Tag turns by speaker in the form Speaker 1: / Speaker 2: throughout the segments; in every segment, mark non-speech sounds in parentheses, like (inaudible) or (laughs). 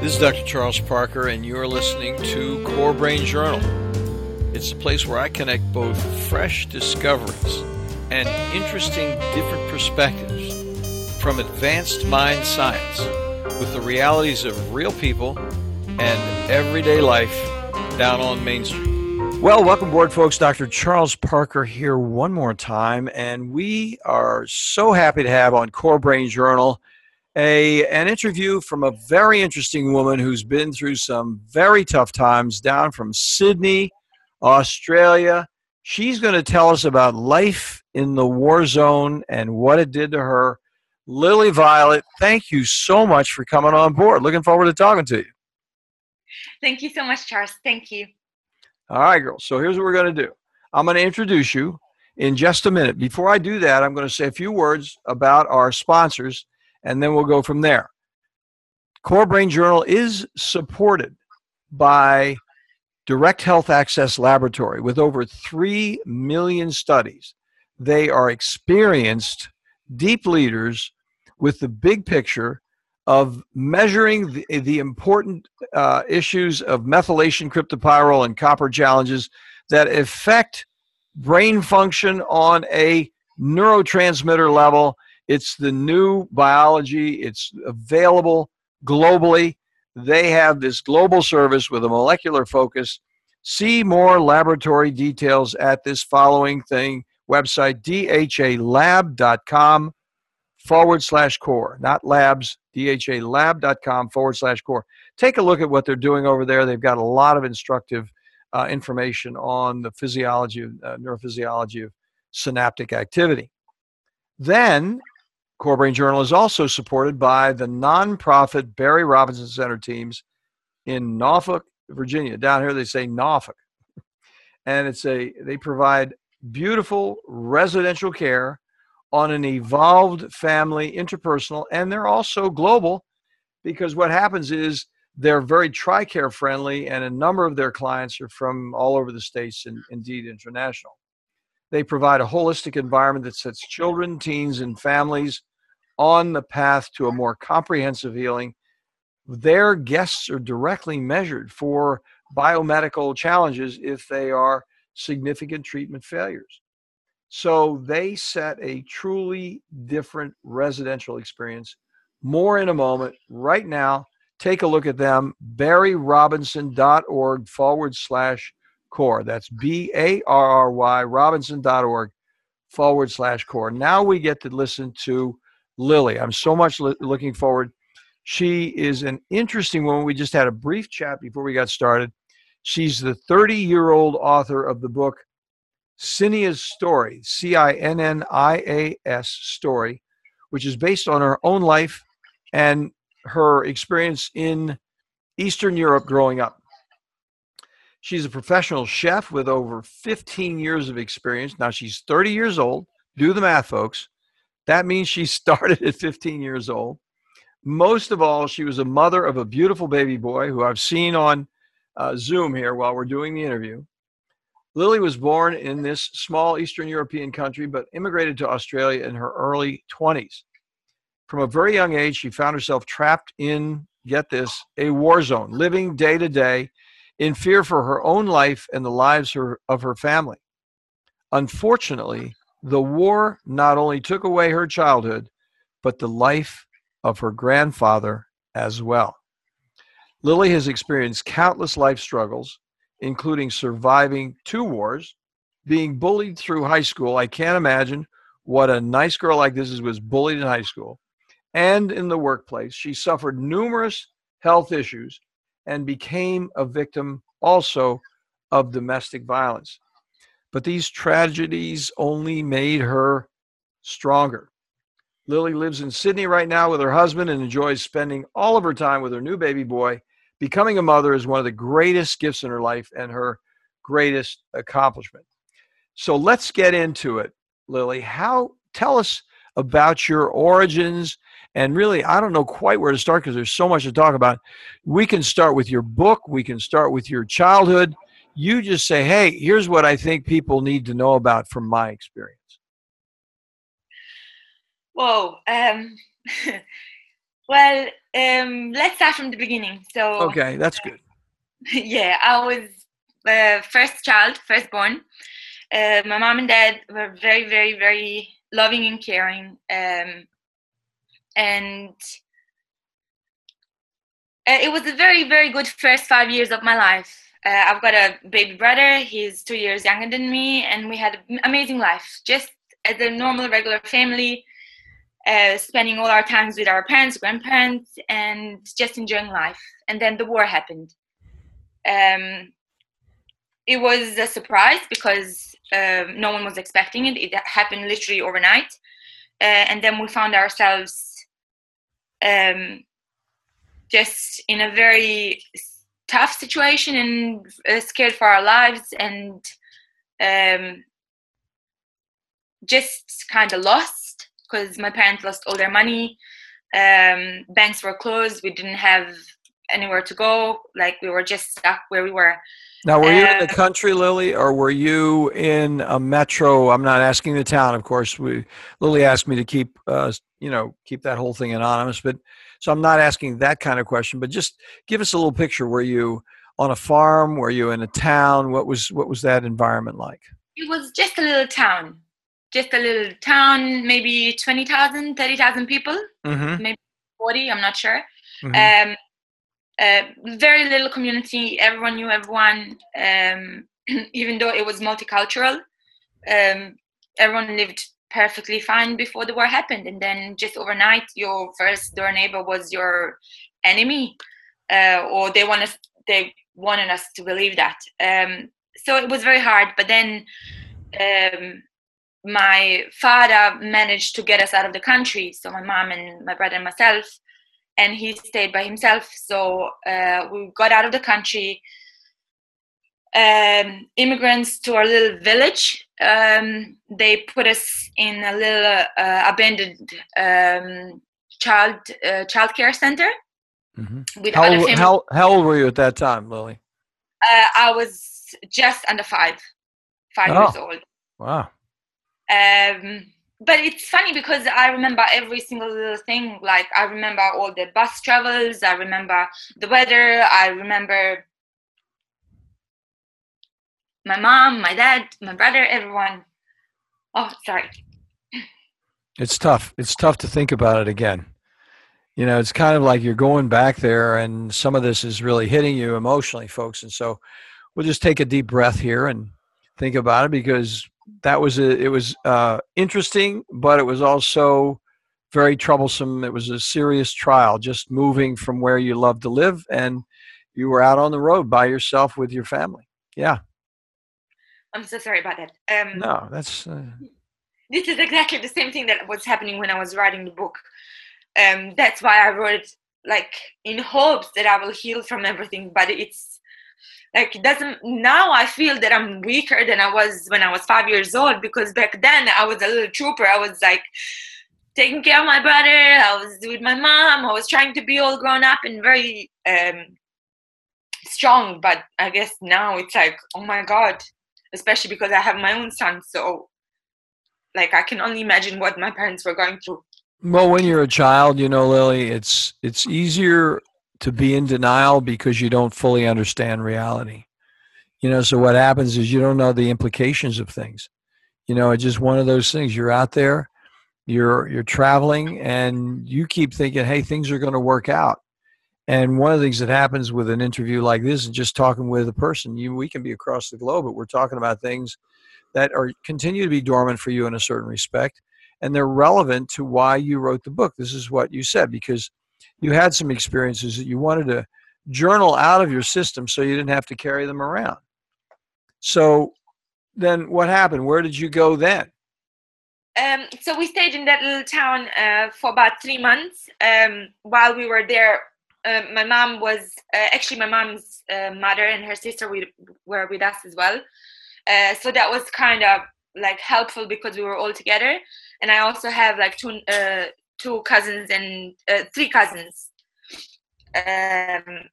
Speaker 1: This is Dr. Charles Parker, and you're listening to Core Brain Journal. It's a place where I connect both fresh discoveries and interesting different perspectives from advanced mind science with the realities of real people and everyday life down on Main Street. Well, welcome aboard, folks. Dr. Charles Parker here one more time, and we are so happy to have on Core Brain Journal a an interview from a very interesting woman who's been through some very tough times down from Sydney, Australia. She's going to tell us about life in the war zone and what it did to her. Lily Violet, thank you so much for coming on board. Looking forward to talking to you.
Speaker 2: Thank you so much, Charles. Thank you.
Speaker 1: All right, girls. So here's what we're going to do. I'm going to introduce you in just a minute. Before I do that, I'm going to say a few words about our sponsors and then we'll go from there. Core Brain Journal is supported by Direct Health Access Laboratory with over 3 million studies. They are experienced, deep leaders with the big picture of measuring the, the important uh, issues of methylation, cryptopyrrole, and copper challenges that affect brain function on a neurotransmitter level it's the new biology, it's available globally. They have this global service with a molecular focus. See more laboratory details at this following thing website, dhalab.com forward slash core, not labs, dhalab.com forward slash core. Take a look at what they're doing over there. They've got a lot of instructive uh, information on the physiology, uh, neurophysiology of synaptic activity. Then Core Brain Journal is also supported by the nonprofit Barry Robinson Center teams in Norfolk, Virginia. Down here they say Norfolk. And it's a they provide beautiful residential care on an evolved family interpersonal and they're also global because what happens is they're very TRICARE friendly and a number of their clients are from all over the states and indeed international. They provide a holistic environment that sets children, teens, and families on the path to a more comprehensive healing. Their guests are directly measured for biomedical challenges if they are significant treatment failures. So they set a truly different residential experience. More in a moment. Right now, take a look at them. BarryRobinson.org forward slash core. That's B A R R Y Robinson.org forward slash core. Now we get to listen to Lily. I'm so much li- looking forward. She is an interesting woman. We just had a brief chat before we got started. She's the 30 year old author of the book Cinnia's Story, C I N N I A S Story, which is based on her own life and her experience in Eastern Europe growing up. She's a professional chef with over 15 years of experience. Now she's 30 years old. Do the math, folks. That means she (laughs) started at 15 years old. Most of all, she was a mother of a beautiful baby boy who I've seen on uh, Zoom here while we're doing the interview. Lily was born in this small Eastern European country, but immigrated to Australia in her early 20s. From a very young age, she found herself trapped in, get this, a war zone, living day to day in fear for her own life and the lives of her family. Unfortunately, the war not only took away her childhood, but the life of her grandfather as well. Lily has experienced countless life struggles, including surviving two wars, being bullied through high school. I can't imagine what a nice girl like this is was bullied in high school and in the workplace. She suffered numerous health issues and became a victim also of domestic violence. But these tragedies only made her stronger. Lily lives in Sydney right now with her husband and enjoys spending all of her time with her new baby boy. Becoming a mother is one of the greatest gifts in her life and her greatest accomplishment. So let's get into it, Lily. How tell us about your origins and really I don't know quite where to start because there's so much to talk about. We can start with your book, we can start with your childhood, you just say, hey, here's what I think people need to know about from my experience.
Speaker 2: Whoa. Um, (laughs) Well, um, let's start from the beginning. So
Speaker 1: Okay, that's good. (laughs)
Speaker 2: yeah, I was uh, first child, firstborn. Uh, my mom and dad were very, very, very loving and caring, um, and uh, it was a very, very good first five years of my life. Uh, I've got a baby brother. He's two years younger than me, and we had an amazing life, just as a normal, regular family. Uh, spending all our times with our parents, grandparents, and just enjoying life. And then the war happened. Um, it was a surprise because um, no one was expecting it. It happened literally overnight, uh, and then we found ourselves um, just in a very tough situation and uh, scared for our lives and um, just kind of lost because my parents lost all their money. Um, banks were closed. We didn't have anywhere to go. Like we were just stuck where we were.
Speaker 1: Now, were you in the country, Lily, or were you in a metro? I'm not asking the town, of course. We, Lily asked me to keep, uh, you know, keep that whole thing anonymous. But so I'm not asking that kind of question. But just give us a little picture. Were you on a farm? Were you in a town? What was what was that environment like?
Speaker 2: It was just a little town, just a little town, maybe 20,000, 30,000 people,
Speaker 1: Mm-hmm.
Speaker 2: 40, I'm not sure.
Speaker 1: mm-hmm.
Speaker 2: Um, uh, very little community. Everyone knew everyone, um, (clears throat) even though it was multicultural. Um, everyone lived perfectly fine before the war happened, and then just overnight, your first door neighbor was your enemy, uh, or they want us. They wanted us to believe that. Um, so it was very hard. But then. Um, my father managed to get us out of the country so my mom and my brother and myself and he stayed by himself. So uh, we got out of the country. Um, immigrants to our little village. Um, they put us in a little uh, abandoned um, child uh, child care center
Speaker 1: hmm
Speaker 2: with
Speaker 1: How, old- how how old were you at that time, Lily?
Speaker 2: uh, I was just under five, five years
Speaker 1: Oh.
Speaker 2: old.
Speaker 1: Wow.
Speaker 2: um but it's funny because i remember every single little thing like i remember all the bus travels i remember the weather i remember my mom my dad my brother everyone oh sorry
Speaker 1: It's tough. It's tough to think about it again. You know, it's kind of like you're going back there, and some of this is really hitting you emotionally, folks. And so, we'll just take a deep breath here and think about it because that was a, it was uh, interesting, but it was also very troublesome. It was a serious trial, just moving from where you love to live, and you were out on the road by yourself with your family. Yeah,
Speaker 2: i'm so sorry about that. Um
Speaker 1: no, that's uh,
Speaker 2: this is exactly the same thing that was happening when i was writing the book. Um that's why i wrote it like in hopes that i will heal from everything but it's like it doesn't now i feel that i'm weaker than i was when i was five years old because back then i was a little trooper. I was like taking care of my brother i was with my mom i was trying to be all grown up and very um strong but i guess now it's like oh my god especially because i have my own son so like i can only imagine what my parents were going through
Speaker 1: Well, when you're a child, you know, Lily, it's it's easier to be in denial because you don't fully understand reality. You know, so what happens is you don't know the implications of things. You know, it's just one of those things. You're out there, you're you're traveling, and you keep thinking, "Hey, things are going to work out." And one of the things that happens with an interview like this and just talking with a person, you we can be across the globe, but we're talking about things that are continue to be dormant for you in a certain respect and they're relevant to why you wrote the book. This is what you said because you had some experiences that you wanted to journal out of your system so you didn't have to carry them around. So then what happened? Where did you go then?
Speaker 2: um, so we stayed in that little town uh, for about three months. Um, while we were there, uh, my mom was uh, actually my mom's uh, mother and her sister we, were with us as well. Uh, so that was kind of like helpful because we were all together. And I also have like two uh, two cousins and uh, three cousins um,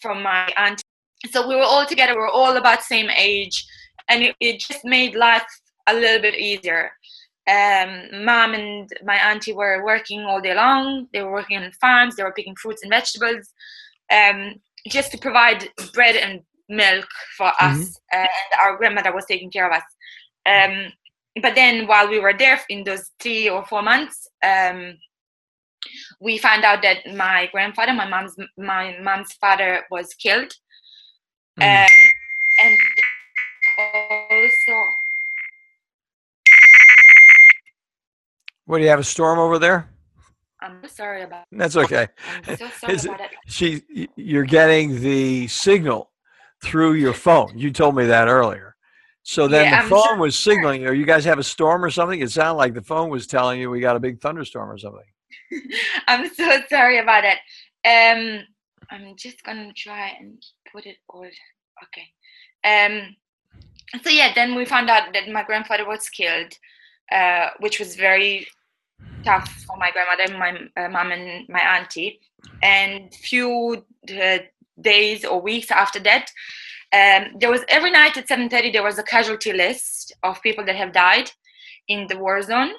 Speaker 2: from my aunt. So we were all together. we are all about same age, and it, it just made life a little bit easier Um, mom and my auntie were working all day long. They were working on farms. They were picking fruits and vegetables, um, just to provide bread and milk for
Speaker 1: Mhm.
Speaker 2: us. Uh, and our grandmother was taking care of us. Um, but then, while we were there in those three or four months, um, we found out that my grandfather, my mom's my mom's father, was killed.
Speaker 1: Mm. What do you have a storm over there?
Speaker 2: I'm so sorry about.
Speaker 1: That's okay.
Speaker 2: I'm so (laughs) sorry about it.
Speaker 1: She, you're getting the signal through your phone. You told me that earlier. So then
Speaker 2: Yeah,
Speaker 1: the
Speaker 2: I'm
Speaker 1: phone
Speaker 2: sure-
Speaker 1: was signaling you. You guys have a storm or something? It sounded like the phone was telling you we got a big thunderstorm or something. (laughs)
Speaker 2: I'm so sorry about it. Um, I'm just gonna try and put it all. Okay. Um. So yeah, then we found out that my grandfather was killed, uh, which was very tough for my grandmother, my uh, mom, and my auntie. And few uh, days or weeks after that, um, there was every night at 7:30 there was a casualty list of people that have died in the war zone.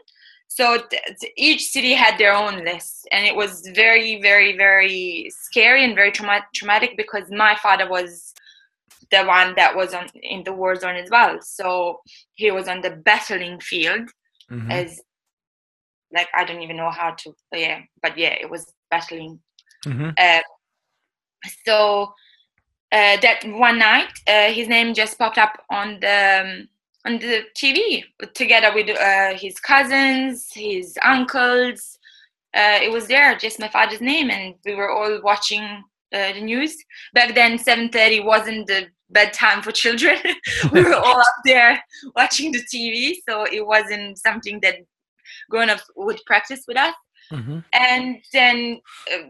Speaker 2: So th- each city had their own list, and it was very, very, very scary and very trauma- traumatic because my father was the one that was on in the war zone as well. So he was on the battling field
Speaker 1: Mhm.
Speaker 2: as like I don't even know how to yeah, but yeah, it was battling
Speaker 1: Mhm.
Speaker 2: uh, so uh, that one night, uh, his name just popped up on the um, on the TV together with uh, his cousins, his uncles. Uh, it was there, just my father's name, and we were all watching uh, the news. Back then, seven thirty wasn't the bedtime for children. (laughs) we were all up there watching the TV, so it wasn't something that grown-ups would practice with us
Speaker 1: Mhm.
Speaker 2: and then uh,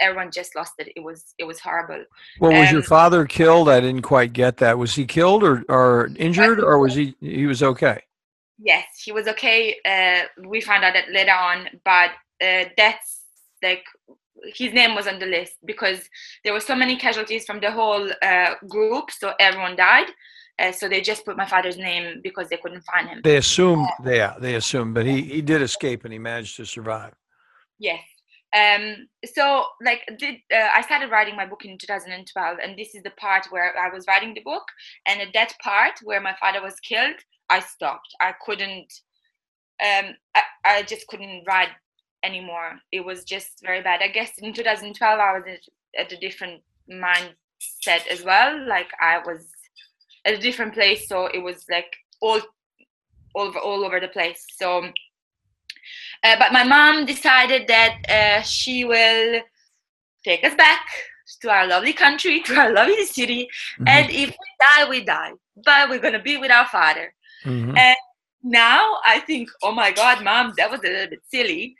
Speaker 2: everyone just lost it it was it was horrible
Speaker 1: Well, was your father killed? I didn't quite get that. Was he killed or, or injured, or was he he was okay?
Speaker 2: yes he was okay uh, we found out that later on but uh, that's like his name was on the list because there were so many casualties from the whole uh, group so everyone died uh, so they just put my father's name because they couldn't find him.
Speaker 1: They assumed, yeah, they assumed, but he he did escape and he managed to survive.
Speaker 2: Yes. Um, so like did uh, I started writing my book in 2012 and this is the part where I was writing the book. And at that part where my father was killed I stopped. I couldn't um, I, I just couldn't write anymore. It was just very bad. I guess in 2012 I was at a different mindset as well. Like I was at a different place so it was like all all over, all over the place so uh, but my mom decided that uh, she will take us back to our lovely country, (laughs) to our lovely city.
Speaker 1: Mhm.
Speaker 2: And if we die, we die. But we're to be with our father.
Speaker 1: Mhm.
Speaker 2: And now I think, oh my God, mom, that was a little bit silly.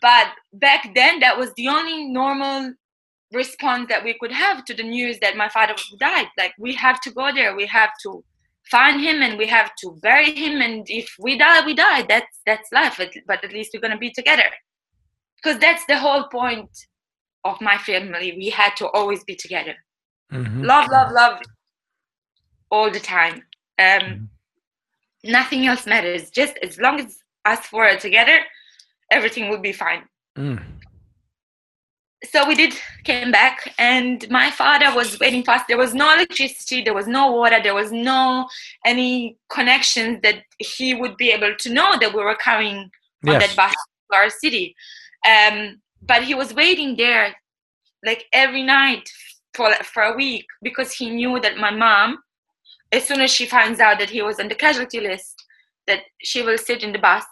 Speaker 2: But back then, that was the only normal response that we could have to the news that my father died. Like, we have to go there. We have to find him and we have to bury him and if we die we die that's that's life but at least we're going to be together because that's the whole point of my family we had to always be together
Speaker 1: Mhm.
Speaker 2: love love love all the time um
Speaker 1: Mhm.
Speaker 2: nothing else matters just as long as us four are together everything will be fine
Speaker 1: Mm.
Speaker 2: So we did came back and my father was waiting for us. There was no electricity there was no water there was no any connections that he would be able to know that we were coming on
Speaker 1: Yes.
Speaker 2: that bus to our city. Um, but he was waiting there like every night for for a week because he knew that my mom as soon as she finds out that he was on the casualty list that she will sit in the bus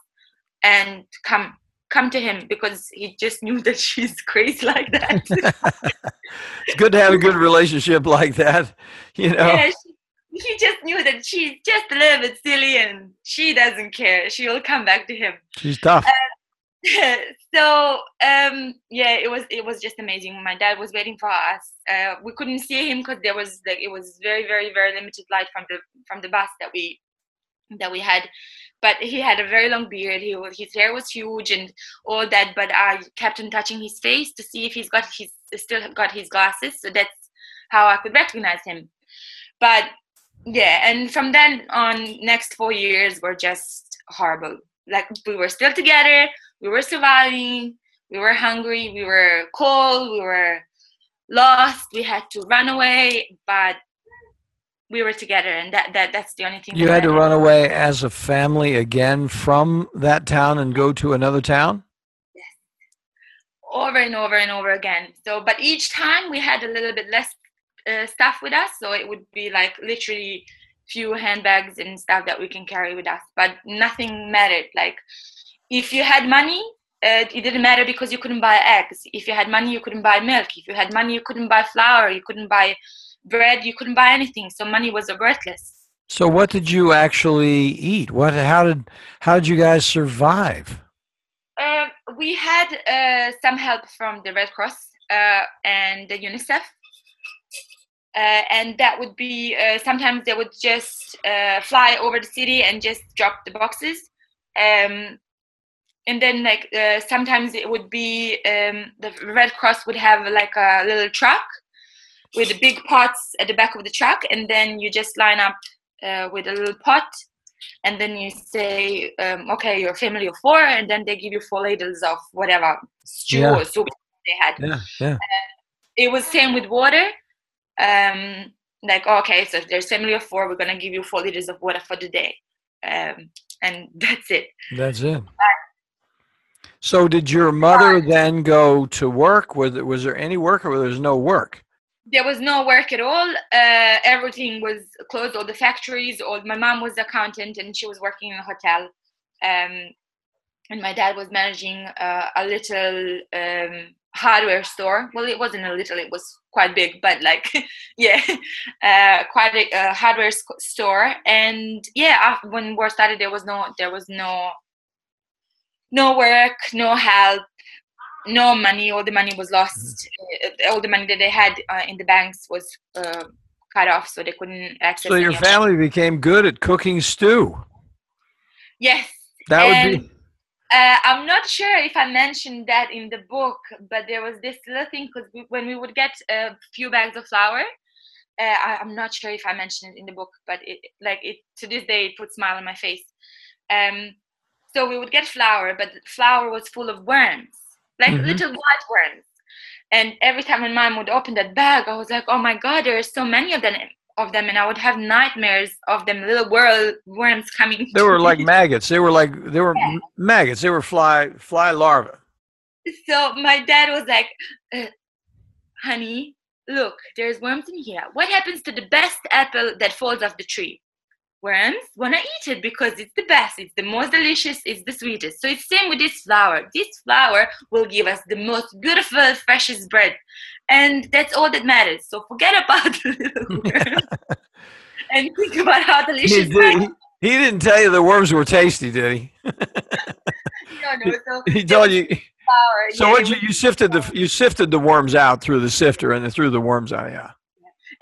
Speaker 2: and come come to him because he just knew that (laughs) she's crazy like that (laughs)
Speaker 1: it's good to have a good relationship like that. You know.
Speaker 2: yeah, she, he just knew that she's just a little bit silly and she doesn't care she'll come back to him
Speaker 1: She's tough. (laughs)
Speaker 2: so um yeah it was it was just amazing my dad was waiting for us uh we couldn't see him because there was like it was very very very limited light from the from the bus that we that we had but he had a very long beard. He was, his hair was huge and all that but i kept on touching his face to see if he's got his still got his glasses. So that's how i could recognize him. But yeah and from then on next four years were just horrible. Like we were still together. We were surviving. We were hungry. We were cold. We were lost. We had to run away. But we were together and that, that that's the only thing
Speaker 1: you had to run away as a family again from that town and go to another town? Yes.
Speaker 2: Over and over and over again. So but each time we had a little bit less uh, stuff with us so it would be like literally few handbags and stuff that we can carry with us but nothing mattered. Like if you had money uh, it didn't matter because you couldn't buy eggs. If you had money you couldn't buy milk. If you had money you couldn't buy flour. You couldn't buy bread you couldn't buy anything so money was worthless
Speaker 1: so what did you actually eat what how did how did you guys survive
Speaker 2: Uh, we had uh, some help from the Red Cross uh, and the UNICEF. Uh, and that would be uh, sometimes they would just uh, fly over the city and just drop the boxes. Um, and then, like, uh, sometimes it would be um, the Red Cross would have like a little truck with the big pots at the back of the truck, and then you just line up uh, with a little pot and then you say, um, okay, you're a family of four, and then they give you four ladles of whatever stew
Speaker 1: Yeah.
Speaker 2: or soup they had.
Speaker 1: yeah yeah
Speaker 2: It was same with water. Um, like, okay, so if there's family of four, we're gonna give you four liters of water for the day, um, and (laughs) that's it.
Speaker 1: that's it so did your mother then go to work was, there- was there any work or was there no work
Speaker 2: There was no work at all. Uh, everything was closed. All the factories. All my mom was accountant, and she was working in a hotel. Um, and my dad was managing uh, a little um, hardware store. Well, it wasn't a little; it was quite big, but like, (laughs) yeah, (laughs) uh, quite a, a hardware sc- store. And yeah, af- when war started, there was no, there was no, no work, no help, no money. All the money was lost. Uh, All the money that they had uh, in the banks was uh, cut off, so they couldn't access.
Speaker 1: so your
Speaker 2: any of it.
Speaker 1: family became good at cooking stew
Speaker 2: Yes.
Speaker 1: that would be
Speaker 2: Uh, I'm not sure if I mentioned that in the book, but there was this little thing because when we would get a few bags of flour, uh, I, I'm not sure if I mentioned it in the book, but it like it to this day it puts smile on my face. Um, so we would get flour, but flour was full of worms, like
Speaker 1: Mhm.
Speaker 2: little white worms. And every time my mom would open that bag, I was like, "Oh my God, there are so many of them!" Of them, and I would have nightmares of them little whirl worms coming.
Speaker 1: they were like maggots they were like they were m- maggots they were fly fly larvae
Speaker 2: so my dad was like uh, honey look there's worms in here what happens to the best apple that falls off the tree worms want to eat it because it's the best it's the most delicious it's the sweetest. So it's same with this flour. This flour will give us the most beautiful freshest bread. And that's all that matters. So forget about the little (laughs) worms and think about how
Speaker 1: he,
Speaker 2: delicious
Speaker 1: he, he didn't tell you the worms were tasty did he? (laughs)
Speaker 2: No, no, so
Speaker 1: he told you.
Speaker 2: flour,
Speaker 1: so
Speaker 2: yeah,
Speaker 1: what you, you sifted the you sifted the worms out through the sifter and threw the worms out yeah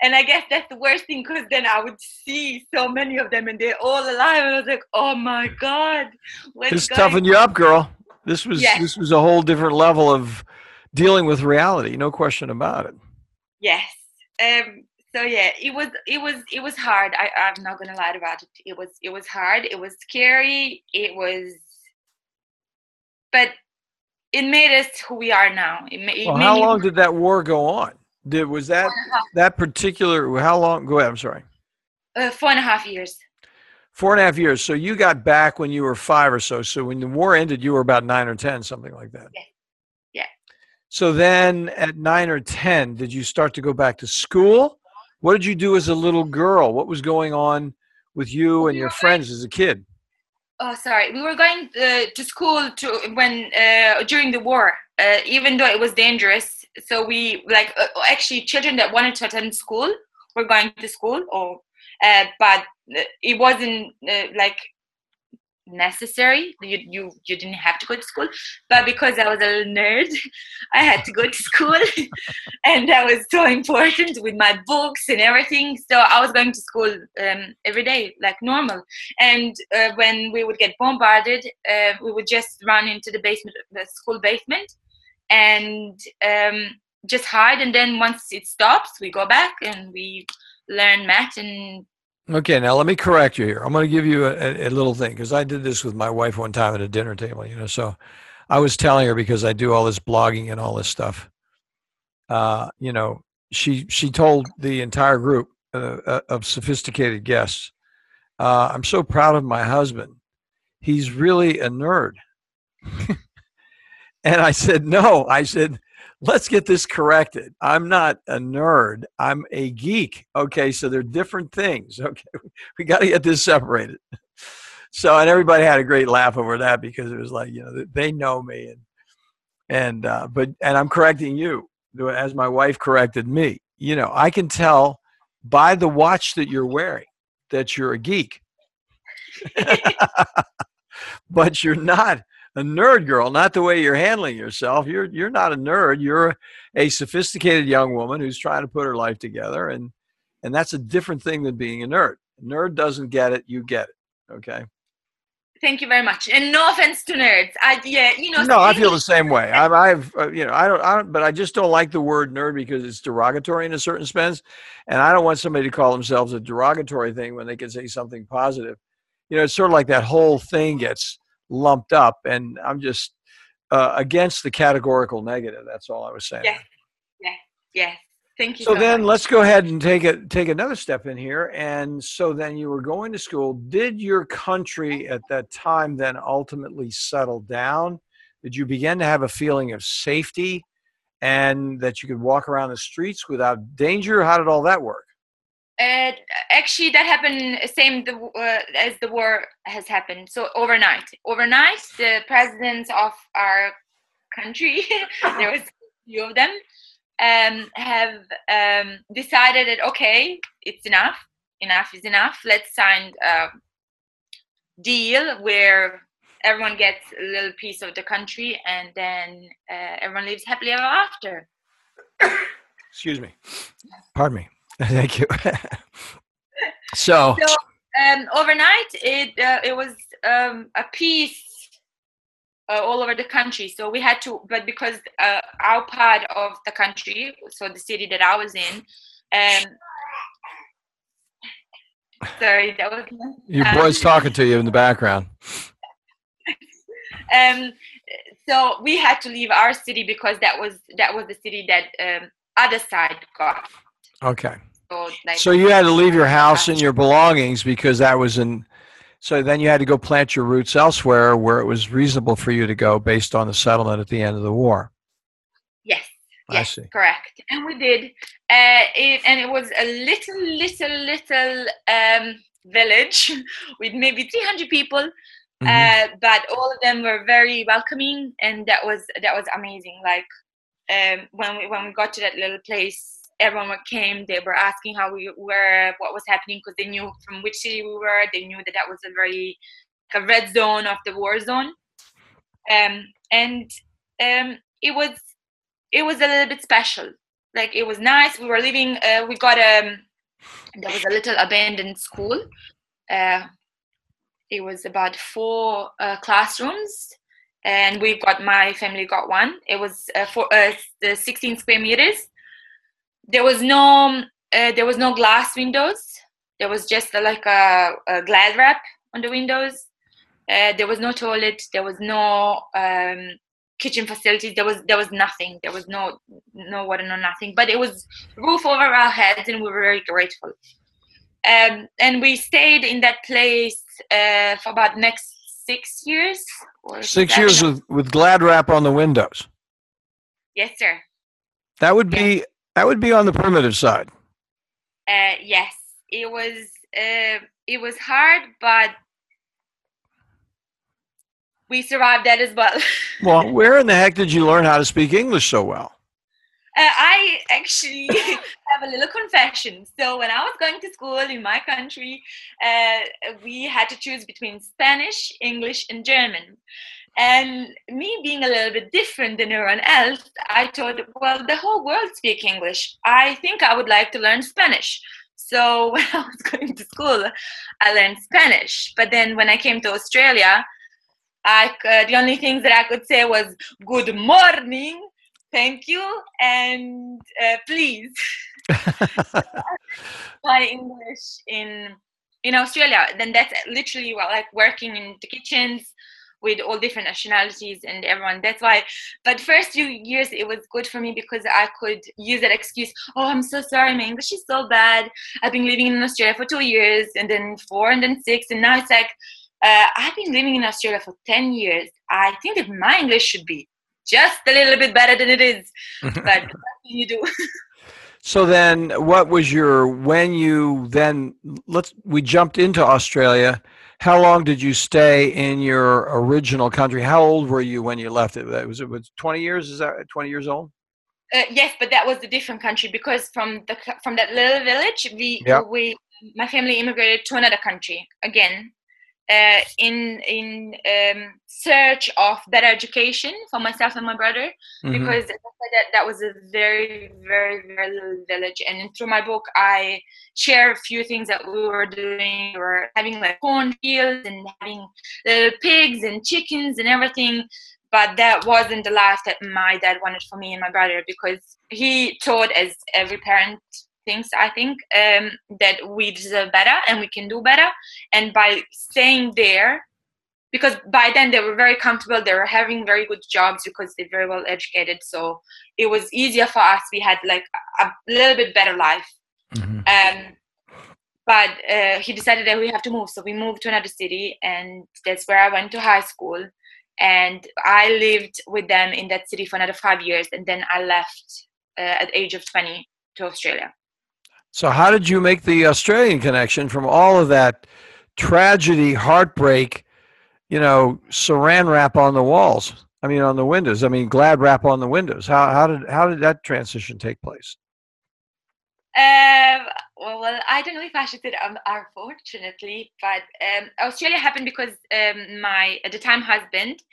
Speaker 2: And I guess that's the worst thing because then I would see so many of them and they're all alive. And I was like, oh my God.
Speaker 1: This toughened you up girl this was
Speaker 2: Yes.
Speaker 1: this was a whole different level of dealing with reality no question about it
Speaker 2: Yes. Um, so yeah, it was it was it was hard. I, I'm not gonna lie about it. It was it was hard. It was scary. It was but it made us who we are now. It, ma- it
Speaker 1: well
Speaker 2: made
Speaker 1: how
Speaker 2: me
Speaker 1: long did that war go on did was that
Speaker 2: four and, a half,
Speaker 1: that particular how long go ahead i'm sorry
Speaker 2: uh, four and a half years.
Speaker 1: Four and a half years. So you got back when you were five or so. So when the war ended, you were about nine or ten, something like that.
Speaker 2: Yeah. Yeah.
Speaker 1: So then at nine or ten, did you start to go back to school? What did you do as a little girl? What was going on with you and
Speaker 2: We
Speaker 1: your friends as a kid?
Speaker 2: Oh, sorry. We were going uh, to school to when uh, during the war, uh, even though it was dangerous. So we like uh, actually children that wanted to attend school were going to school, or uh, but uh, it wasn't uh, like necessary. You you you didn't have to go to school, but because I was a little nerd, (laughs) I had to go to school, (laughs) and that was so important with my books and everything. So I was going to school um, every day like normal and uh, when we would get bombarded uh, we would just run into the basement the school basement and um, just hide and then once it stops we go back and we learn math and
Speaker 1: Okay, now let me correct you here. I'm going to give you a, a little thing because I did this with my wife one time at a dinner table. You know, so I was telling her because I do all this blogging and all this stuff. Uh, you know, she she told the entire group uh, uh of sophisticated guests, uh, "I'm so proud of my husband. He's really a nerd." (laughs) and I said, "No." I said, let's get this corrected. I'm not a nerd. I'm a geek. Okay, so they're different things. (laughs) Okay, we got to get this separated. So, and everybody had a great laugh over that because it was like, you know, they know me, and and uh, but and I'm correcting you as my wife corrected me. You know, I can tell by the watch that you're wearing that you're a geek, (laughs) (laughs) but you're not a nerd girl, not the way you're handling yourself. You're you're not a nerd. You're a sophisticated young woman who's trying to put her life together, and and that's a different thing than being a nerd. A nerd doesn't get it. You get it. Okay.
Speaker 2: Thank you very much. And no offense to nerds. I yeah, you know.
Speaker 1: No, I feel the same way. (laughs) I, I've uh, you know I don't I don't, but I just don't like the word nerd because it's derogatory in a certain sense, and I don't want somebody to call themselves a derogatory thing when they can say something positive. You know, it's sort of like that whole thing gets lumped up, and I'm just uh, against the categorical negative. That's all I was saying.
Speaker 2: Yeah, yeah, yeah. Thank you.
Speaker 1: So,
Speaker 2: so
Speaker 1: then
Speaker 2: much.
Speaker 1: let's go ahead and take it take another step in here. And so then you were going to school. Did your country at that time then ultimately settle down? Did you begin to have a feeling of safety and that you could walk around the streets without danger? How did all that work?
Speaker 2: Uh, actually, that happened same the, uh, as the war has happened. So overnight, overnight, the presidents of our country, (laughs) there was a few of them, um, have um, decided that okay, it's enough. Enough is enough. Let's sign a deal where everyone gets a little piece of the country, and then uh, everyone lives happily ever after.
Speaker 1: Excuse me. Pardon me. (laughs) Thank you. (laughs) so,
Speaker 2: so um, overnight, it uh, it was um, a peace uh, all over the country. So we had to, but because uh, our part of the country, so the city that I was in, um, sorry, that was (laughs)
Speaker 1: your boy's um, talking to you in the background.
Speaker 2: um, so we had to leave our city because that was that was the city that um, other side got.
Speaker 1: Okay. So, like, so you had to leave your house and your belongings because that was in. So then you had to go plant your roots elsewhere where it was reasonable for you to go based on the settlement at the end of the war.
Speaker 2: Yes. I Yes, correct. And we did. Uh, it, and it was a little, little, little um, village (laughs) with maybe 300 people. Mm-hmm. Uh, but all of them were very welcoming, and that was that was amazing. Like um, when we when we got to that little place, everyone came, they were asking how we were, what was happening, because they knew from which city we were. They knew that that was a very a red zone of the war zone, um, and um, it was it was a little bit special. Like it was nice. We were living. Uh, we got a um, there was a little abandoned school. Uh, it was about four uh, classrooms and we got my family got one it was uh, for uh, 16 square meters there was no uh, there was no glass windows. There was just uh, like a, a glad wrap on the windows. Uh, there was no toilet. There was no um, kitchen facilities. There was there was nothing. There was no no water, no nothing. But it was roof over our heads, and we were very grateful. Um, and we stayed in that place uh, for about next six years.
Speaker 1: six years with with glad wrap on the windows.
Speaker 2: Yes, sir.
Speaker 1: That would be that would be on the primitive side.
Speaker 2: Uh, yes, it was. Uh, it was hard, but we survived that as well. (laughs)
Speaker 1: well, where in the heck did you learn how to speak English so well?
Speaker 2: Uh, I actually (laughs) have a little confession. So when I was going to school in my country, uh, we had to choose between Spanish, English, and German. And me being a little bit different than everyone else, I thought, well, the whole world speaks English. I think I would like to learn Spanish. So (laughs) when I was going to school, I learned Spanish. But then when I came to Australia, I could, the only things that I could say was "Good morning," "Thank you," and uh, "Please." (laughs) (laughs) my English in in Australia, then that's literally like working in the kitchens with all different nationalities and everyone. That's why. But first few years it was good for me because I could use that excuse. Oh, I'm so sorry, my English is so bad. I've been living in Australia for two years, and then four, and then six, and now it's like uh, I've been living in Australia for ten years. I think that my English should be just a little bit better than it is. (laughs) but what can you do? (laughs)
Speaker 1: So then, what was your when you then let's we jumped into Australia? How long did you stay in your original country? How old were you when you left it? Was it was twenty years? Is that twenty years old?
Speaker 2: Uh, yes, but that was a different country because from the from that little village, we yep. we my family immigrated to another country again uh, in in um, search of better education for myself and my brother. Mm-hmm. because that, that was a very very very little village. And through my book i share a few things that we were doing. We were having like cornfields and having little pigs and chickens and everything. But that wasn't the life that my dad wanted for me and my brother because he taught as every parent things i think um, that we deserve better and we can do better. And by staying there because by then they were very comfortable they were having very good jobs because they're very well educated. So it was easier for us. We had like a, little bit better life. Mm-hmm. um, but uh, he decided that we have to move. So we moved to another city and that's where i went to high school. And i lived with them in that city for another five years and then i left uh, at age of 20 to australia
Speaker 1: so, how did you make the Australian connection from all of that tragedy, heartbreak, you know, saran wrap on the walls? I mean, on the windows. I mean, glad wrap on the windows. How how did how did that transition take place?
Speaker 2: Um, well, I don't know if I should say um, unfortunately, but um, Australia happened because um, my at the time husband.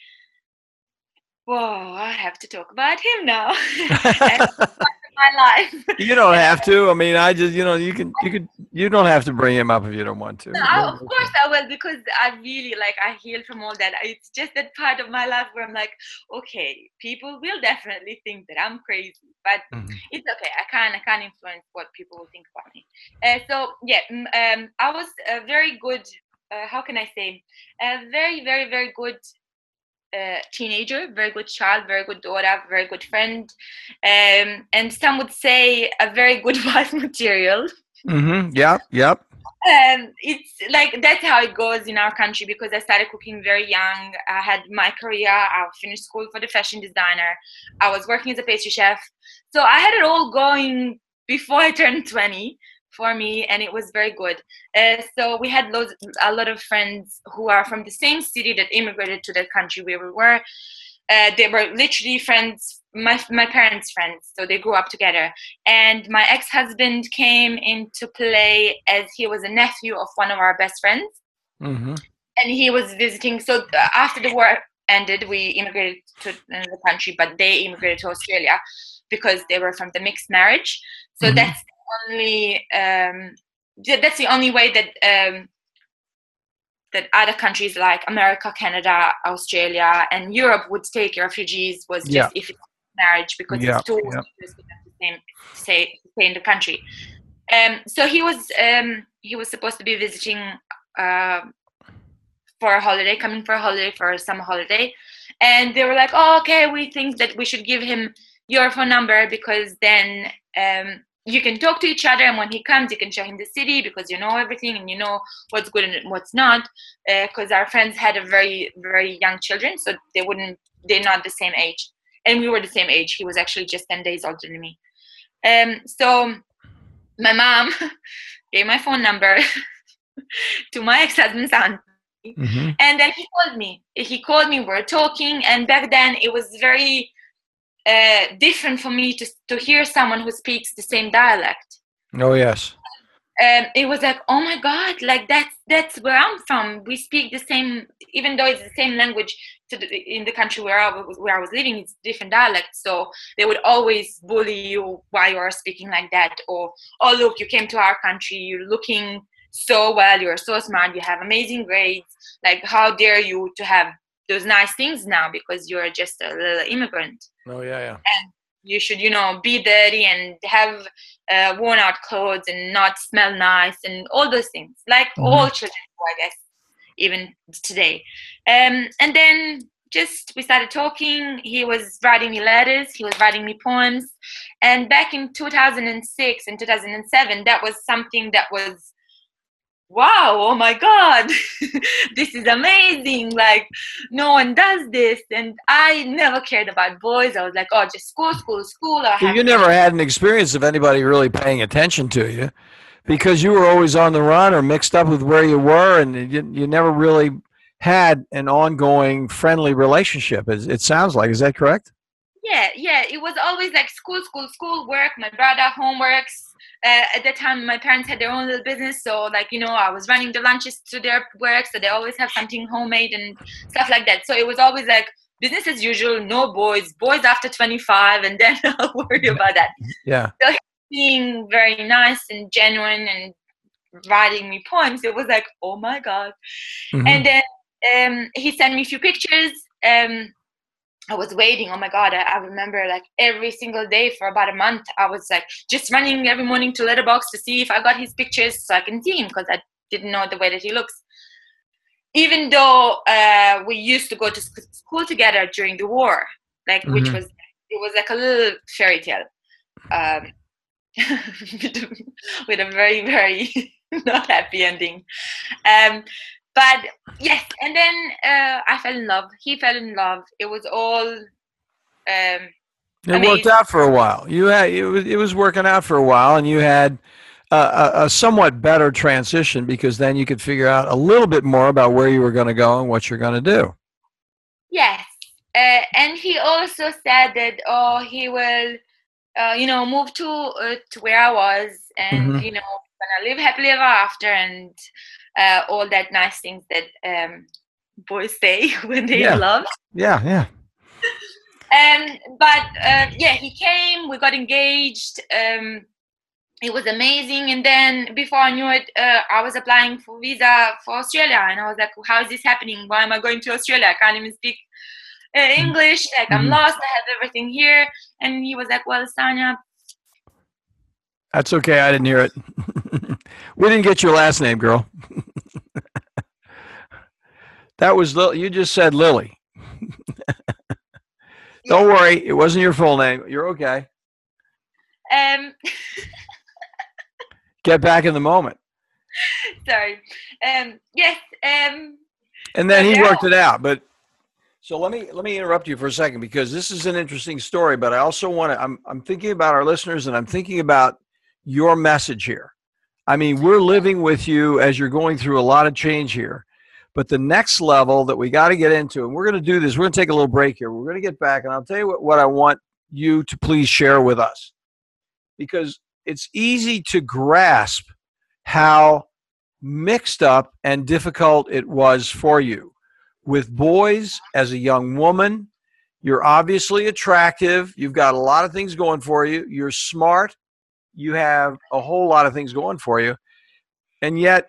Speaker 2: Whoa, I have to talk about him now. (laughs) my life. (laughs)
Speaker 1: you don't have to. I mean, I just, you know, you can, you could, you don't have to bring him up if you don't want to.
Speaker 2: No, I, of course I will because I really like I heal from all that. It's just that part of my life where I'm like, okay, people will definitely think that I'm crazy, but mm-hmm. it's okay. I can't, I can't influence what people will think about me. Uh, so yeah, um, I was a very good. Uh, how can I say? A very, very, very good uh, teenager, very good child, very good daughter, very good friend, um, and some would say a very good (laughs) wife material.
Speaker 1: Mm-hmm. Yeah, yep.
Speaker 2: Um, it's like that's how it goes in our country because I started cooking very young. I had my career. I finished school for the fashion designer. I was working as a pastry chef, so I had it all going before I turned twenty for me and it was very good. Uh, so we had loads, a lot of friends who are from the same city that immigrated to the country where we were. Uh, they were literally friends my, my parents friends so they grew up together. And my ex-husband came into play as he was a nephew of one of our best friends. Mm-hmm. and he was visiting so after the war ended we immigrated to the country but they immigrated to australia because they were from the mixed marriage. So mm-hmm. that's only um, that's the only way that um, that other countries like America, Canada, Australia, and Europe would take refugees was just yeah. if it's marriage because yeah. it's too yeah. to stay, stay in the country. Um, so he was um, he was supposed to be visiting uh, for a holiday, coming for a holiday for a summer holiday, and they were like, "Oh, okay, we think that we should give him your phone number because then um, you can talk to each other and when he comes you can show him the city because you know everything and you know what's good and what's not because uh, our friends had a very very young children so they wouldn't they're not the same age. And we were the same age. He was actually just 10 days older than me. Um, so my mom (laughs) gave my phone number (laughs) to my ex-husband's aunt mm-hmm. and then he called me. He called me we we're talking and back then it was very uh, different for me to, to hear someone who speaks the same dialect.
Speaker 1: Oh yes.
Speaker 2: Um, it was like, oh my god, like that's that's where I'm from. We speak the same, even though it's the same language to the, in the country where I was where I was living. It's different dialects, so they would always bully you why you are speaking like that, or oh look, you came to our country, you're looking so well, you're so smart, you have amazing grades. Like how dare you to have those nice things now because you're just a little immigrant.
Speaker 1: Oh yeah, yeah.
Speaker 2: And you should you know be dirty and have uh, worn out clothes and not smell nice and all those things like mm-hmm. all children do, i guess even today um, and then just we started talking he was writing me letters he was writing me poems and back in 2006 and 2007 that was something that was wow oh my god (laughs) this is amazing like no one does this and i never cared about boys i was like oh just school school school
Speaker 1: so you never had an experience of anybody really paying attention to you because you were always on the run or mixed up with where you were and you, you never really had an ongoing friendly relationship it sounds like is that correct?
Speaker 2: Yeah yeah it was always like school school school work my brother homeworks uh, at that time my parents had their own little business so like you know i was running the lunches to their work so they always have something homemade and stuff like that. So it was always like business as usual no boys boys after 25 and then (laughs) i'll worry about that.
Speaker 1: Yeah.
Speaker 2: So being very nice and genuine and writing me poems it was like oh my god. Mm-hmm. and then um, he sent me a few pictures um, I was waiting. Oh my god! I, I, remember like every single day for about a month. I was like just running every morning to Letterbox to see if I got his pictures so I can see him because I didn't know the way that he looks. Even though uh, we used to go to school together during the war, like mm-hmm. which was it was like a little fairy tale, um, (laughs) with a very very (laughs) not happy ending. Um, but yes and then uh, i fell in love. He fell in love. It was all um,
Speaker 1: it amazing. worked out for a while. You had it was, it was working out for a while and you had a, a, somewhat better transition because then you could figure out a little bit more about where you were going to go and what you're going to do.
Speaker 2: Yes. Uh, and he also said that oh he will uh, you know move to uh, to where i was and mm-hmm. you know gonna live happily ever after and uh, all that nice things that um, boys say (laughs) when they
Speaker 1: yeah.
Speaker 2: love.
Speaker 1: Yeah, yeah.
Speaker 2: Um, but uh, yeah, he came. We got engaged. Um, it was amazing. And then before I knew it, uh, I was applying for visa for Australia, and I was like, "How is this happening? Why am I going to Australia? I can't even speak uh, mm-hmm. English. Like I'm mm-hmm. lost. I have everything here." And he was like, "Well, Sanya."
Speaker 1: That's okay. I didn't hear it. (laughs) we didn't get your last name, girl. That was you just said Lily. (laughs) Don't worry, it wasn't your full name. You're okay.
Speaker 2: Um. (laughs)
Speaker 1: Get back in the moment.
Speaker 2: Sorry. Um. Yes. Um.
Speaker 1: And then he worked it out, but so let me let me interrupt you for a second because this is an interesting story. But I also want to. I'm I'm thinking about our listeners and I'm thinking about your message here. I mean, we're living with you as you're going through a lot of change here. But the next level that we got to get into, and we're going to do this, we're going to take a little break here. We're going to get back, and I'll tell you what, what I want you to please share with us. Because it's easy to grasp how mixed up and difficult it was for you. With boys, as a young woman, you're obviously attractive. You've got a lot of things going for you. You're smart you have a whole lot of things going for you. And yet,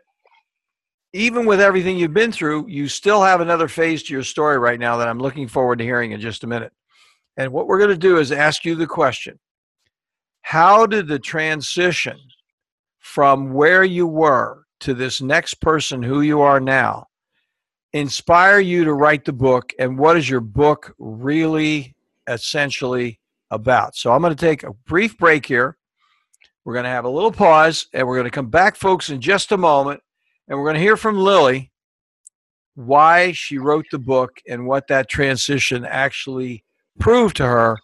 Speaker 1: even with everything you've been through, you still have another phase to your story right now that I'm looking forward to hearing in just a minute. And what we're going to do is ask you the question How did the transition from where you were to this next person who you are now inspire you to write the book? And what is your book really essentially about? So I'm going to take a brief break here. We're going to have a little pause and we're going to come back, folks, in just a moment. And we're going to hear from Lily why she wrote the book and what that transition actually proved to her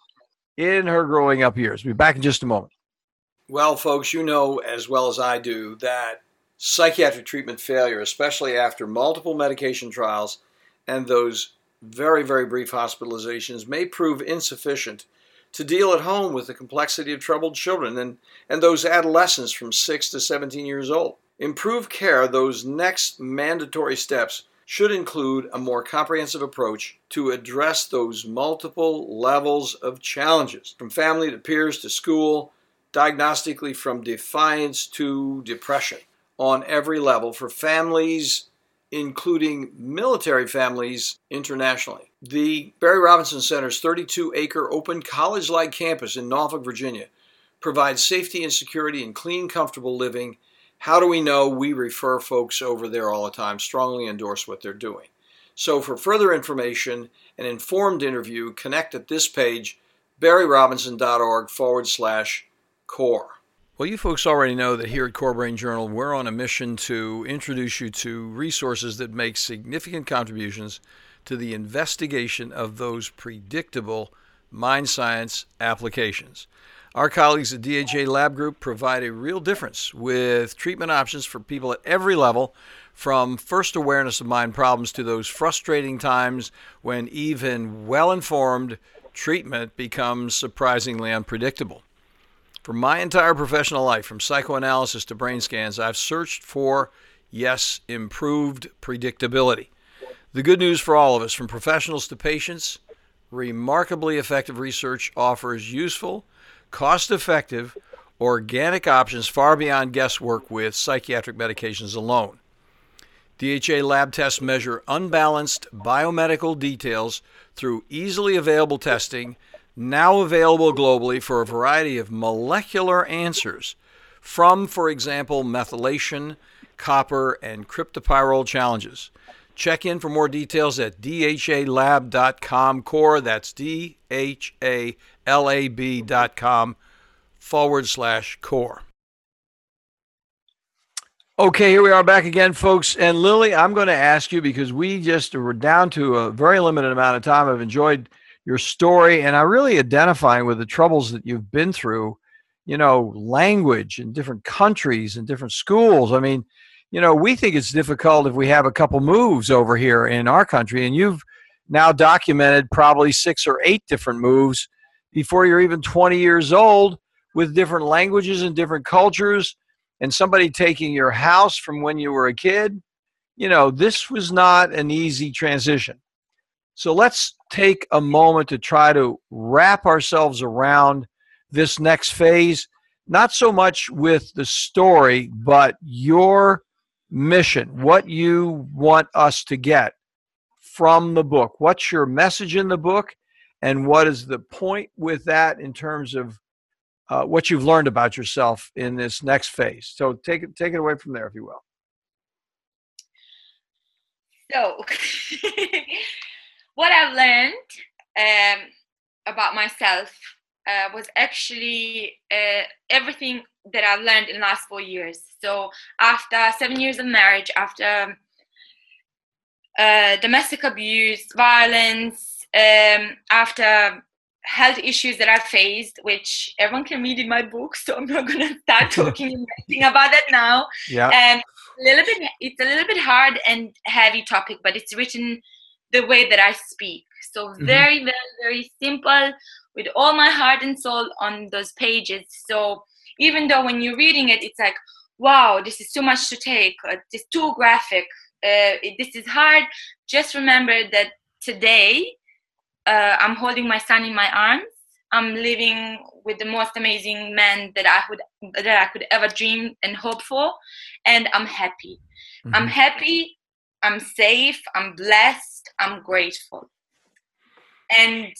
Speaker 1: in her growing up years. We'll be back in just a moment. Well, folks, you know as well as I do that psychiatric treatment failure, especially after multiple medication trials and those very, very brief hospitalizations, may prove insufficient to deal at home with the complexity of troubled children and, and those adolescents from 6 to 17 years old. Improved care, those next mandatory steps, should include a more comprehensive approach to address those multiple levels of challenges, from family to peers to school, diagnostically from defiance to depression, on every level for families including military families internationally. The Barry Robinson Center's 32 acre open college like campus in Norfolk, Virginia provides safety and security and clean, comfortable living. How do we know? We refer folks over there all the time, strongly endorse what they're doing. So, for further information, an informed interview, connect at this page, barryrobinson.org forward slash core. Well, you folks already know that here at Core Brain Journal, we're on a mission to introduce you to resources that make significant contributions to the investigation of those predictable mind science applications. Our colleagues at DHA Lab Group provide a real difference with treatment options for people at every level, from first awareness of mind problems to those frustrating times when even well informed treatment becomes surprisingly unpredictable. For my entire professional life, from psychoanalysis to brain scans, I've searched for, yes, improved predictability. The good news for all of us, from professionals to patients, remarkably effective research offers useful, cost effective, organic options far beyond guesswork with psychiatric medications alone. DHA lab tests measure unbalanced biomedical details through easily available testing now available globally for a variety of molecular answers from, for example, methylation, copper, and cryptopyrrole challenges. Check in for more details at dhalab.com core. That's D H A L A B.com forward slash core. Okay, here we are back again, folks. And Lily, I'm going to ask you because we just were down to a very limited amount of time. I've enjoyed your story and I really identifying with the troubles that you've been through, you know, language in different countries and different schools. I mean, you know, we think it's difficult if we have a couple moves over here in our country and you've now documented probably six or eight different moves before you're even 20 years old with different languages and different cultures and somebody taking your house from when you were a kid. You know, this was not an easy transition. So let's take a moment to try to wrap ourselves around this next phase, not so much with the story, but your mission, what you want us to get from the book. What's your message in the book? And what is the point with that in terms of uh, what you've learned about yourself in this next phase? So take it, take it away from there, if you will.
Speaker 2: So, (laughs) what I've learned um, about myself uh, was actually uh, everything that I've learned in the last four years. So after seven years of marriage, after uh, domestic abuse, violence, um, after health issues that I faced, which everyone can read in my book, so I'm not gonna (laughs) start talking (laughs) about that now.
Speaker 1: Yeah.
Speaker 2: Um, a little bit, it's a little bit hard and heavy topic, but it's written the way that I speak. So mm-hmm. very, very, very simple with all my heart and soul on those pages. So even though when you're reading it, it's like, wow, this is too much to take. It's too graphic. Uh, this is hard. Just remember that today uh, I'm holding my son in my arms. I'm living with the most amazing man that I would that I could ever dream and hope for, and I'm happy. Mm-hmm. I'm happy. I'm safe. I'm blessed I'm grateful. And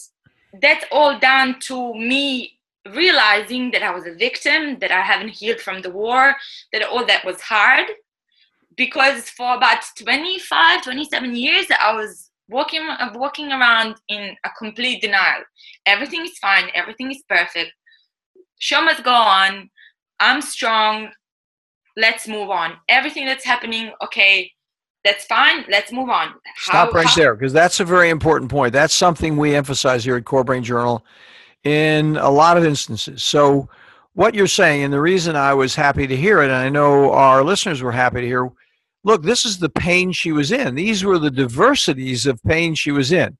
Speaker 2: that's all down to me realizing that I was a victim, that I haven't healed from the war, that all that was hard. Because for about 25, 27 years, I was walking, uh, walking around in a complete denial. Everything is fine, everything is perfect. Show must go on. I'm strong. Let's move on. Everything that's happening, okay, that's fine. Let's move on.
Speaker 1: How, Stop right how- there because that's a very important point. That's something we emphasize here at Core Brain Journal in a lot of instances. So, what you're saying, and the reason I was happy to hear it, and I know our listeners were happy to hear look, this is the pain she was in. These were the diversities of pain she was in.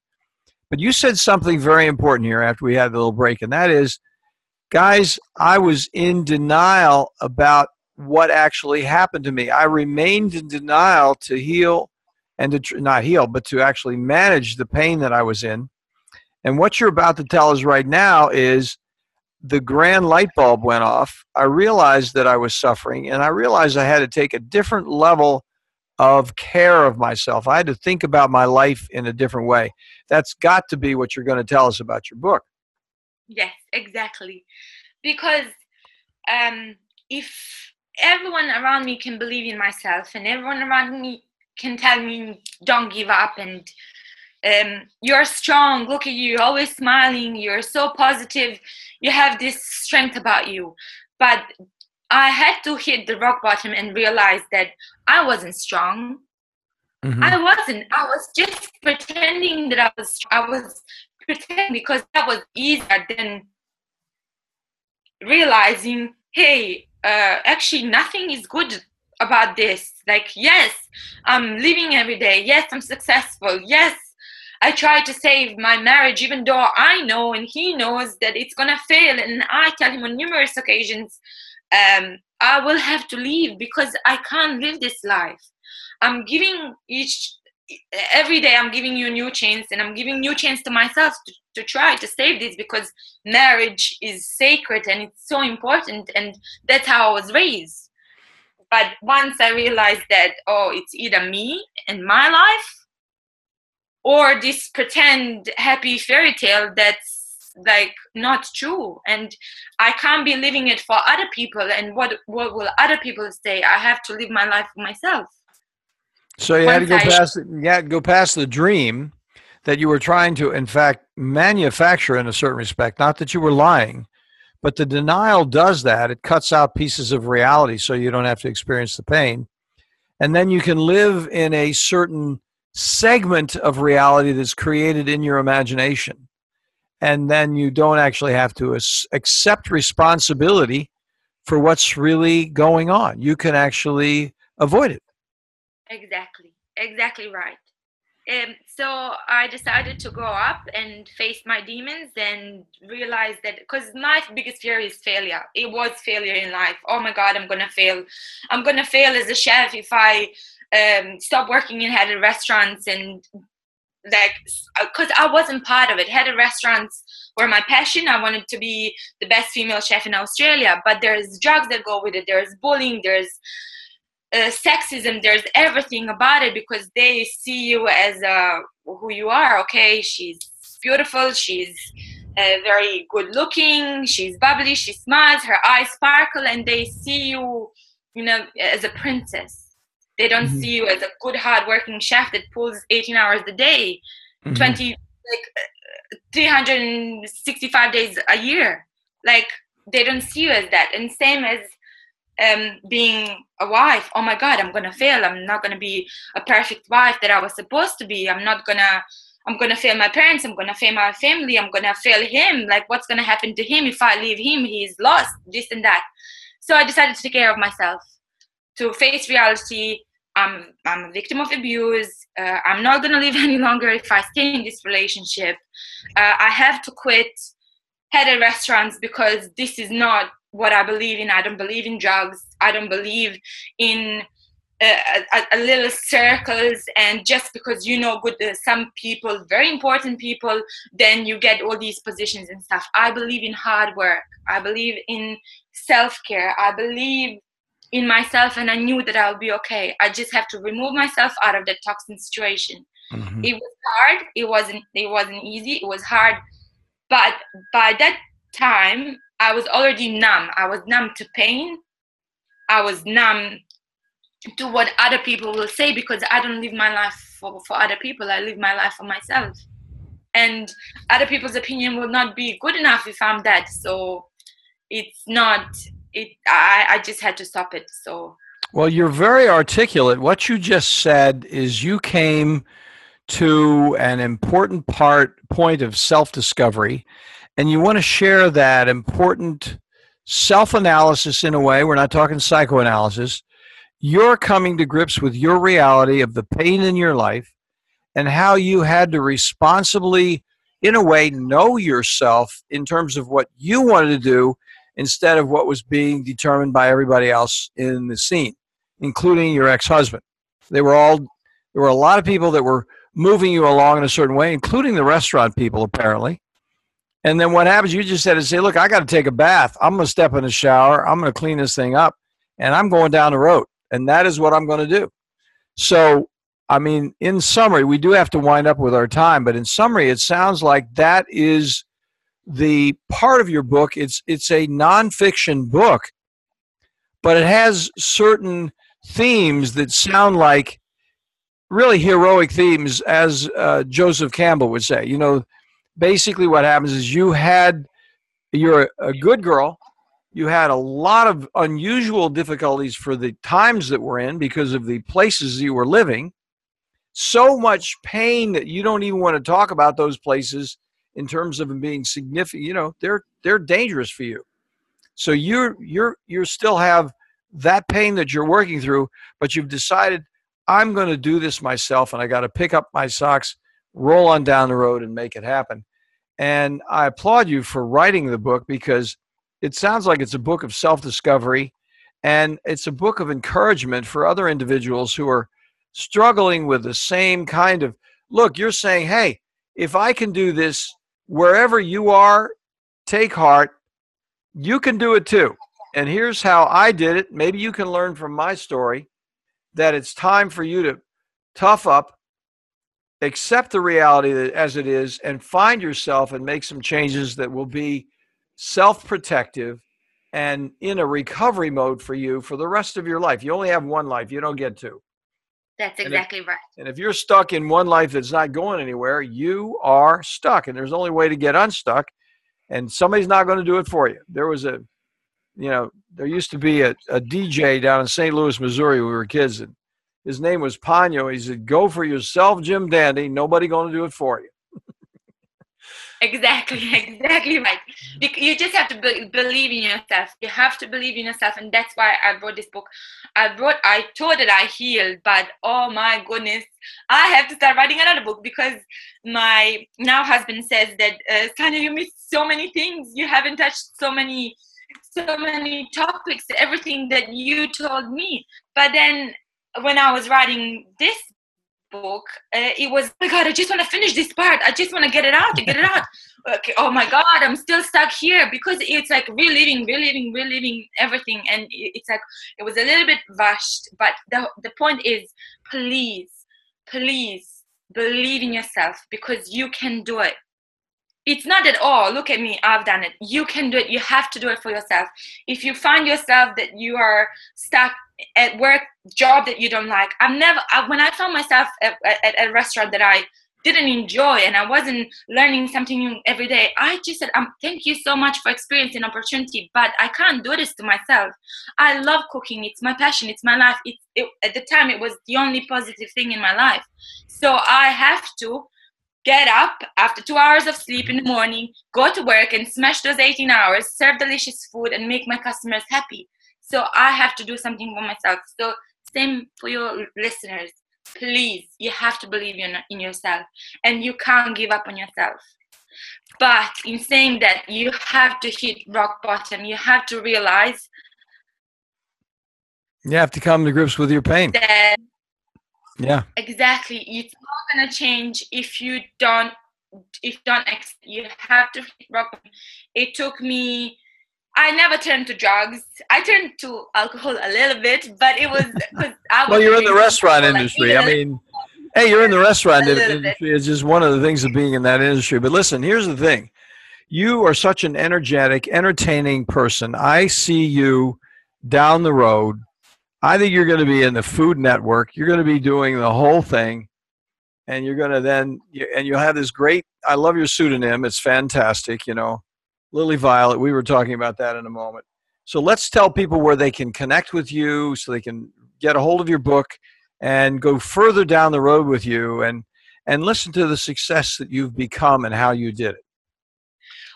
Speaker 1: But you said something very important here after we had the little break, and that is, guys, I was in denial about what actually happened to me. I remained in denial to heal and to tr- not heal, but to actually manage the pain that I was in. And what you're about to tell us right now is the grand light bulb went off. I realized that I was suffering, and I realized I had to take a different level of care of myself. I had to think about my life in a different way. That's got to be what you're going to tell us about your book.
Speaker 2: Yes, exactly. Because um, if everyone around me can believe in myself and everyone around me can tell me don't give up and um, you're strong look at you always smiling you're so positive you have this strength about you but i had to hit the rock bottom and realize that i wasn't strong. Mm-hmm. i wasn't. I was just pretending that i was i was pretending because that was easier than realizing hey uh, actually nothing is good about this. Like yes i'm living every day. Yes i'm successful. Yes i try to save my marriage even though i know and he knows that it's gonna fail and i tell him on numerous occasions um, i will have to leave because i can't live this life. I'm giving each every day i'm giving you new chance and i'm giving new chance to myself to, to try to save this because marriage is sacred and it's so important and that's how i was raised. But once i realized that oh it's either me and my life or this pretend happy fairy tale that's like not true. And i can't be living it for other people. And what what will other people say? I have to live my life for myself.
Speaker 1: So you had to go past you had to go past the dream that you were trying to in fact manufacture in a certain respect. Not that you were lying but the denial does that. It cuts out pieces of reality so you don't have to experience the pain. And then you can live in a certain segment of reality that's created in your imagination and then you don't actually have to accept responsibility for what's really going on you can actually avoid it
Speaker 2: Exactly, exactly right. Um, so I decided to go up and face my demons and realize that because my biggest fear is failure. It was failure in life. Oh my God, I'm gonna fail. I'm gonna fail as a chef if I um, stop working in head restaurants and like because I wasn't part of it. Head of restaurants were my passion. I wanted to be the best female chef in Australia, but there's drugs that go with it. There's bullying. There's uh, sexism there's everything about it because they see you as uh, who you are okay she's beautiful she's uh, very good looking she's bubbly she smiles her eyes sparkle and they see you you know as a princess they don't mm-hmm. see you as a good hardworking chef that pulls 18 hours a day mm-hmm. 20 like uh, 365 days a year. Like they don't see you as that. And same as um, being a wife. Oh my god i'm gonna fail. I'm not gonna be a perfect wife that i was supposed to be. I'm not gonna i'm gonna fail my parents. I'm gonna fail my family. I'm gonna fail him. Like what's gonna happen to him if i leave him? He's lost this and that. So i decided to take care of myself to face reality i'm i'm a victim of abuse. Uh, i'm not gonna (laughs) live any longer if i stay in this relationship. Uh, i have to quit head restaurants because this is not what I believe in. I don't believe in drugs. I don't believe in uh, a, a, little circles. And just because you know good uh, some people very important people then you get all these positions and stuff. I believe in hard work. I believe in self-care. I believe in myself and i knew that i'll be okay i just have to remove myself out of that toxic situation mm-hmm. it was hard it wasn't it wasn't easy it was hard but by that time I was already numb. I was numb to pain. I was numb to what other people will say because I don't live my life for, for other people. I live my life for myself. And other people's opinion will not be good enough if I'm dead. So it's not it I, I just had to stop it. So
Speaker 1: well you're very articulate. What you just said is you came to an important part point of self-discovery and you want to share that important self analysis in a way, we're not talking psychoanalysis. You're coming to grips with your reality of the pain in your life and how you had to responsibly, in a way, know yourself in terms of what you wanted to do instead of what was being determined by everybody else in the scene, including your ex husband. They were all, there were a lot of people that were moving you along in a certain way, including the restaurant people, apparently. And then what happens? You just said to say, look, I got to take a bath. I'm going to step in the shower. I'm going to clean this thing up, and I'm going down the road. And that is what I'm going to do. So, I mean, in summary, we do have to wind up with our time, but in summary, it sounds like that is the part of your book. It's it's a nonfiction book, but it has certain themes that sound like really heroic themes, as uh, Joseph Campbell would say. You know, basically, what happens is you had you're a good girl. You had a lot of unusual difficulties for the times that we're in because of the places you were living. So much pain that you don't even want to talk about those places in terms of them being significant. You know, they're they're dangerous for you. So you're you're you still have that pain that you're working through, but you've decided I'm going to do this myself, and I got to pick up my socks, roll on down the road, and make it happen. And I applaud you for writing the book because it sounds like it's a book of self discovery and it's a book of encouragement for other individuals who are struggling with the same kind of look. You're saying, hey, if I can do this wherever you are, take heart. You can do it too. And here's how I did it. Maybe you can learn from my story that it's time for you to tough up accept the reality as it is and find yourself and make some changes that will be self-protective and in a recovery mode for you for the rest of your life. You only have one life. You don't get two.
Speaker 2: That's exactly
Speaker 1: and if,
Speaker 2: right.
Speaker 1: And if you're stuck in one life that's not going anywhere, you are stuck. And there's only way to get unstuck. And somebody's not going to do it for you. There was a, you know, there used to be a, a DJ down in St. Louis, Missouri when we were kids. And his name was Ponyo. He said, "Go for yourself, Jim Dandy. Nobody going to do it for you."
Speaker 2: Exactly, (laughs) exactly right. You just have to be- believe in yourself. You have to believe in yourself, and that's why I wrote this book. I wrote, I thought that I healed, but oh my goodness, I have to start writing another book because my now husband says that uh, Sonia, you missed so many things. You haven't touched so many so many topics everything that you told me but then when I was writing this book, uh, it was, oh my God, I just want to finish this part. I just want to get it out, get it out. (laughs) okay, oh my God, I'm still stuck here because it's like reliving, reliving, reliving everything. And it's like, it was a little bit rushed. But the, the point is, please, please believe in yourself because you can do it it's not at all look at me i've done it. You can do it you have to do it for yourself. If you find yourself that you are stuck at work job that you don't like i've never I, when i found myself at, at, a restaurant that i didn't enjoy and i wasn't learning something new every day i just said um, thank you so much for experience and opportunity but i can't do this to myself. I love cooking it's my passion it's my life it's it, at the time it was the only positive thing in my life. So i have to get up after two hours of sleep in the morning, go to work and smash those 18 hours, serve delicious food, and make my customers happy. So I have to do something for myself. So same for your listeners. Please, you have to believe in, in yourself and you can't give up on yourself. But in saying that, you have to hit rock bottom. You have to realize.
Speaker 1: You have to come to grips with your pain.
Speaker 2: That
Speaker 1: yeah.
Speaker 2: Exactly. It's not gonna change if you don't if don't you have to rock. It took me I never turned to drugs. I turned to alcohol a little bit, but it was (laughs) because I was
Speaker 1: Well, you're in the restaurant industry. I mean, hey, you're in the restaurant industry. It's just one of the things of being in that industry. But listen, here's the thing. You are such an energetic, entertaining person. I see you down the road I think you're going to be in the Food Network. You're going to be doing the whole thing, and you're going to then and you'll have this great. I love your pseudonym. It's fantastic. You know, Lily Violet. We were talking about that in a moment. So let's tell people where they can connect with you, so they can get a hold of your book and go further down the road with you and and listen to the success that you've become and how you did it.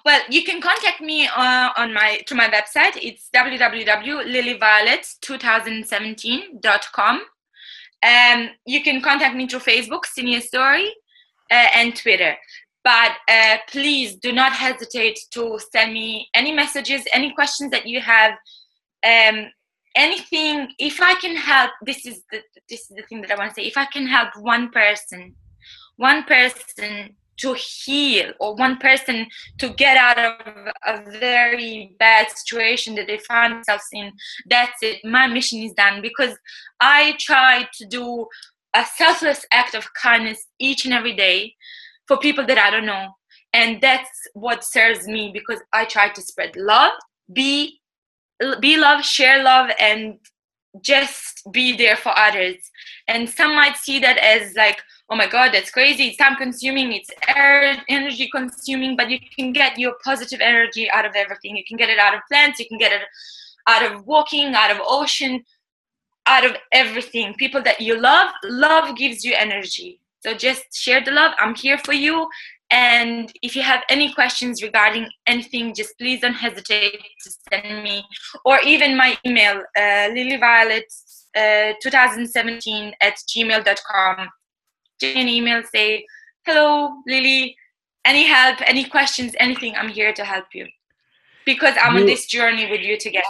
Speaker 2: Well, you can contact me uh, on my to my website. It's www.lilyviolet2017.com. Um, you can contact me through Facebook, Senior Story, uh, and Twitter. But uh, please do not hesitate to send me any messages, any questions that you have. Um, anything if i can help this is the this is the thing that i want to say if i can help one person one person to heal or one person to get out of a very bad situation that they find themselves in. That's it. My mission is done because i try to do a selfless act of kindness each and every day for people that i don't know. And that's what serves me because i try to spread love be be love share love and just be there for others. And some might see that as like oh my god that's crazy. It's time consuming it's energy consuming but you can get your positive energy out of everything. You can get it out of plants you can get it out of walking out of ocean out of everything. People that you love love gives you energy. So just share the love. I'm here for you. And if you have any questions regarding anything, just please don't hesitate to send me or even my email, uh, lilyviolet2017 uh, at gmail.com. An email, say, hello, Lily, any help, any questions, anything, I'm here to help you because I'm you, on this journey with you together.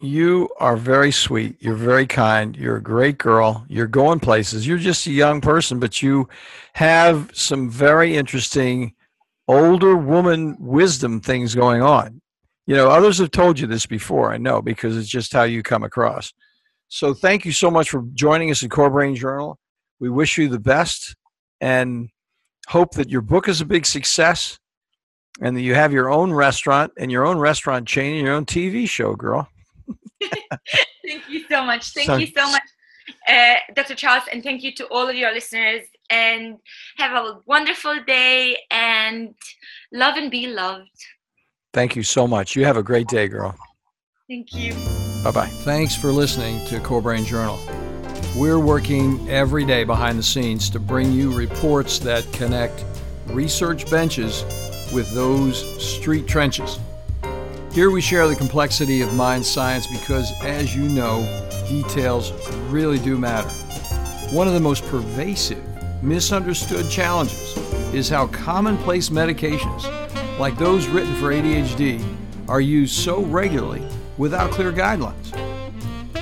Speaker 1: You are very sweet. You're very kind. You're a great girl. You're going places. You're just a young person, but you have some very interesting older woman wisdom things going on. You know, others have told you this before, I know, because it's just how you come across. So thank you so much for joining us at Core Brain Journal. We wish you the best and hope that your book is a big success and that you have your own restaurant and your own restaurant chain and your own TV show, girl. (laughs)
Speaker 2: thank you so much. Thank so, you so much, uh, Dr. Charles, and thank you to all of your listeners. And have a wonderful day and love and be loved.
Speaker 1: Thank you so much. You have a great day, girl.
Speaker 2: Thank you.
Speaker 1: Bye bye. Thanks for listening to Core Brain Journal. We're working every day behind the scenes to bring you reports that connect research benches with those street trenches. Here we share the complexity of mind science because, as you know, details really do matter. One of the most pervasive, misunderstood challenges is how commonplace medications, like those written for ADHD, are used so regularly without clear guidelines.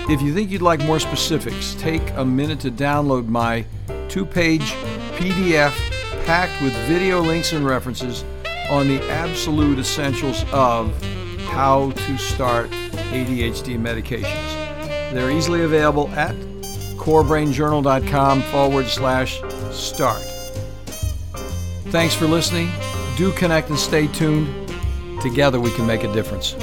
Speaker 1: If you think you'd like more specifics, take a minute to download my two page PDF packed with video links and references on the absolute essentials of how to start ADHD medications. They're easily available at corebrainjournal.com forward slash start. Thanks for listening. Do connect and stay tuned. Together we can make a difference.